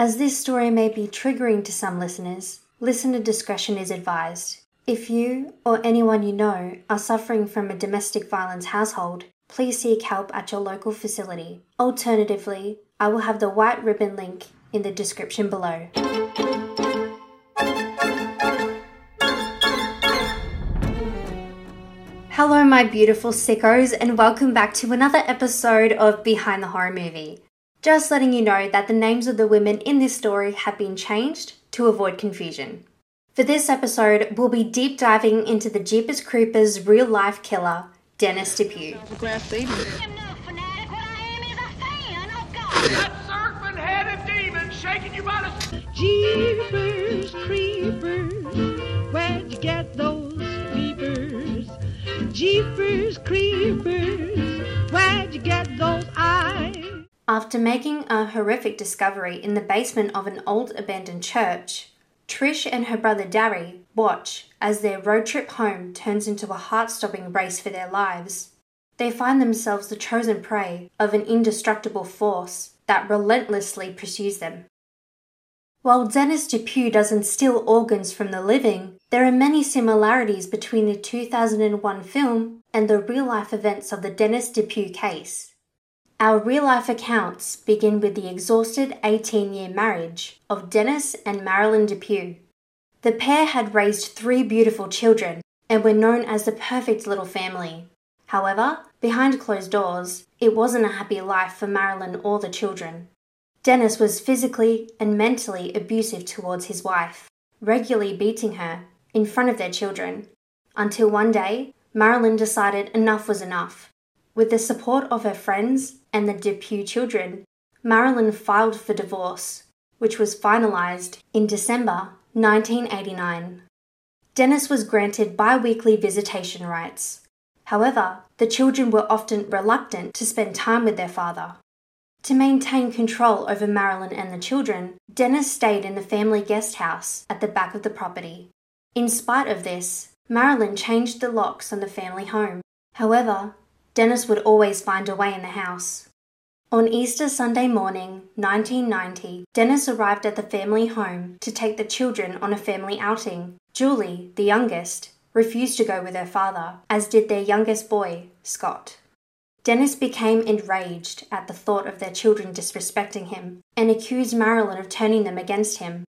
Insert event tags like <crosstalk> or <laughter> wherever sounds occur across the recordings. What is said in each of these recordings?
As this story may be triggering to some listeners, listener discretion is advised. If you or anyone you know are suffering from a domestic violence household, please seek help at your local facility. Alternatively, I will have the white ribbon link in the description below. Hello, my beautiful sickos, and welcome back to another episode of Behind the Horror Movie. Just letting you know that the names of the women in this story have been changed to avoid confusion. For this episode, we'll be deep diving into the Jeepers Creepers real life killer, Dennis Depew. That serpent headed demon shaking you by the. Jeepers creepers, where'd you get those creepers? Jeepers creepers, where'd you get those eyes? After making a horrific discovery in the basement of an old abandoned church, Trish and her brother Darry watch as their road trip home turns into a heart stopping race for their lives. They find themselves the chosen prey of an indestructible force that relentlessly pursues them. While Dennis Depew doesn't steal organs from the living, there are many similarities between the 2001 film and the real life events of the Dennis Depew case. Our real life accounts begin with the exhausted 18 year marriage of Dennis and Marilyn Depew. The pair had raised three beautiful children and were known as the perfect little family. However, behind closed doors, it wasn't a happy life for Marilyn or the children. Dennis was physically and mentally abusive towards his wife, regularly beating her in front of their children, until one day Marilyn decided enough was enough. With the support of her friends and the Depew children, Marilyn filed for divorce, which was finalized in December 1989. Dennis was granted bi weekly visitation rights. However, the children were often reluctant to spend time with their father. To maintain control over Marilyn and the children, Dennis stayed in the family guest house at the back of the property. In spite of this, Marilyn changed the locks on the family home. However, Dennis would always find a way in the house. On Easter Sunday morning, 1990, Dennis arrived at the family home to take the children on a family outing. Julie, the youngest, refused to go with her father, as did their youngest boy, Scott. Dennis became enraged at the thought of their children disrespecting him and accused Marilyn of turning them against him.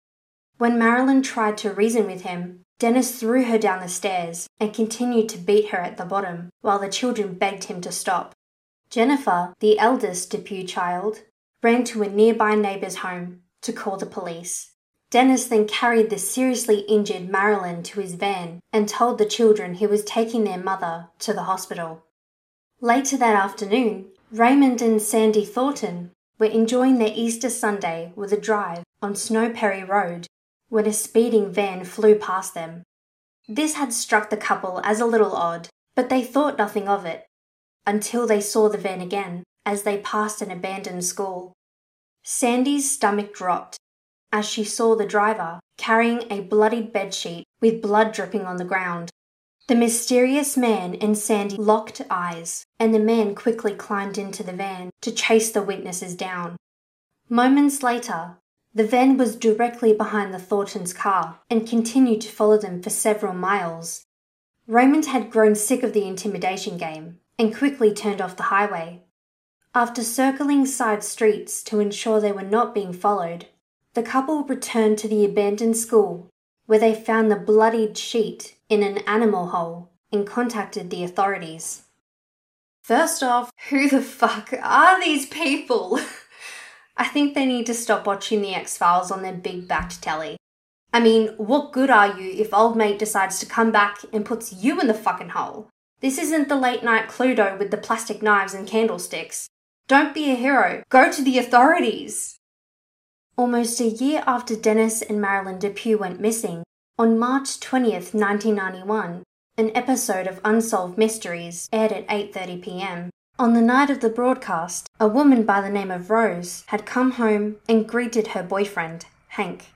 When Marilyn tried to reason with him, Dennis threw her down the stairs and continued to beat her at the bottom while the children begged him to stop. Jennifer, the eldest Depew child, ran to a nearby neighbor's home to call the police. Dennis then carried the seriously injured Marilyn to his van and told the children he was taking their mother to the hospital. Later that afternoon, Raymond and Sandy Thornton were enjoying their Easter Sunday with a drive on Snow Perry Road when a speeding van flew past them. This had struck the couple as a little odd, but they thought nothing of it until they saw the van again as they passed an abandoned school. Sandy's stomach dropped as she saw the driver carrying a bloodied bedsheet with blood dripping on the ground. The mysterious man and Sandy locked eyes, and the man quickly climbed into the van to chase the witnesses down. Moments later, the van was directly behind the Thorntons' car and continued to follow them for several miles. Raymond had grown sick of the intimidation game and quickly turned off the highway. After circling side streets to ensure they were not being followed, the couple returned to the abandoned school where they found the bloodied sheet in an animal hole and contacted the authorities. First off, who the fuck are these people? <laughs> I think they need to stop watching the X Files on their big backed telly. I mean, what good are you if old mate decides to come back and puts you in the fucking hole? This isn't the late night Cluedo with the plastic knives and candlesticks. Don't be a hero. Go to the authorities. Almost a year after Dennis and Marilyn Depew went missing, on March 20th, 1991, an episode of Unsolved Mysteries aired at 8:30 p.m. On the night of the broadcast, a woman by the name of Rose had come home and greeted her boyfriend, Hank.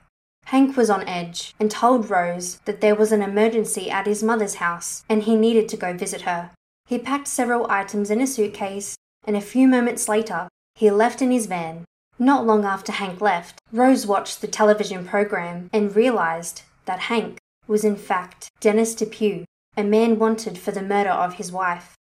Hank was on edge and told Rose that there was an emergency at his mother's house and he needed to go visit her. He packed several items in a suitcase and a few moments later, he left in his van, Not long after Hank left, Rose watched the television program and realized that Hank was in fact Dennis Depew, a man wanted for the murder of his wife.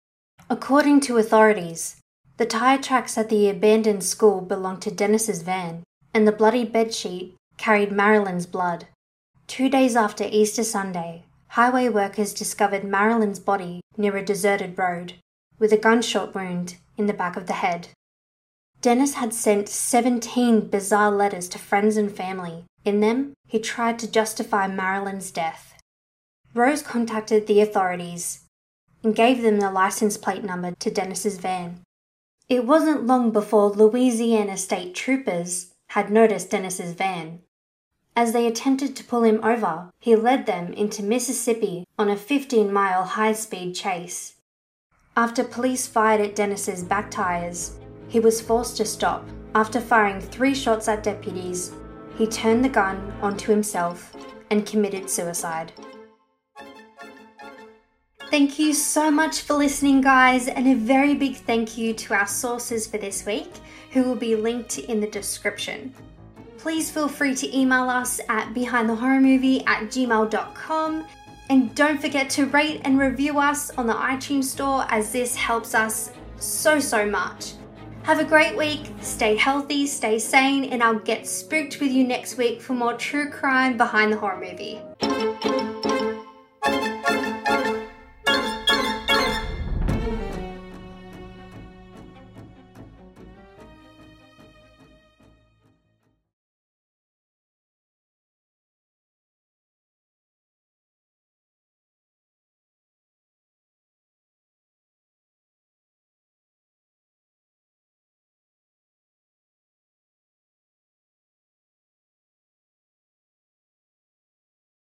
According to authorities, the tire tracks at the abandoned school belonged to Dennis's van, and the bloody bedsheet carried Marilyn's blood. Two days after Easter Sunday, highway workers discovered Marilyn's body near a deserted road, with a gunshot wound in the back of the head. Dennis had sent 17 bizarre letters to friends and family. In them, he tried to justify Marilyn's death. Rose contacted the authorities and gave them the license plate number to Dennis's van. It wasn't long before Louisiana state troopers had noticed Dennis's van. As they attempted to pull him over, he led them into Mississippi on a 15 mile high speed chase. After police fired at Dennis's back tires, he was forced to stop. After firing three shots at deputies, he turned the gun onto himself and committed suicide. Thank you so much for listening, guys, and a very big thank you to our sources for this week, who will be linked in the description. Please feel free to email us at behindthehorrormovie at gmail.com and don't forget to rate and review us on the iTunes store as this helps us so, so much. Have a great week, stay healthy, stay sane, and I'll get spooked with you next week for more true crime behind the horror movie.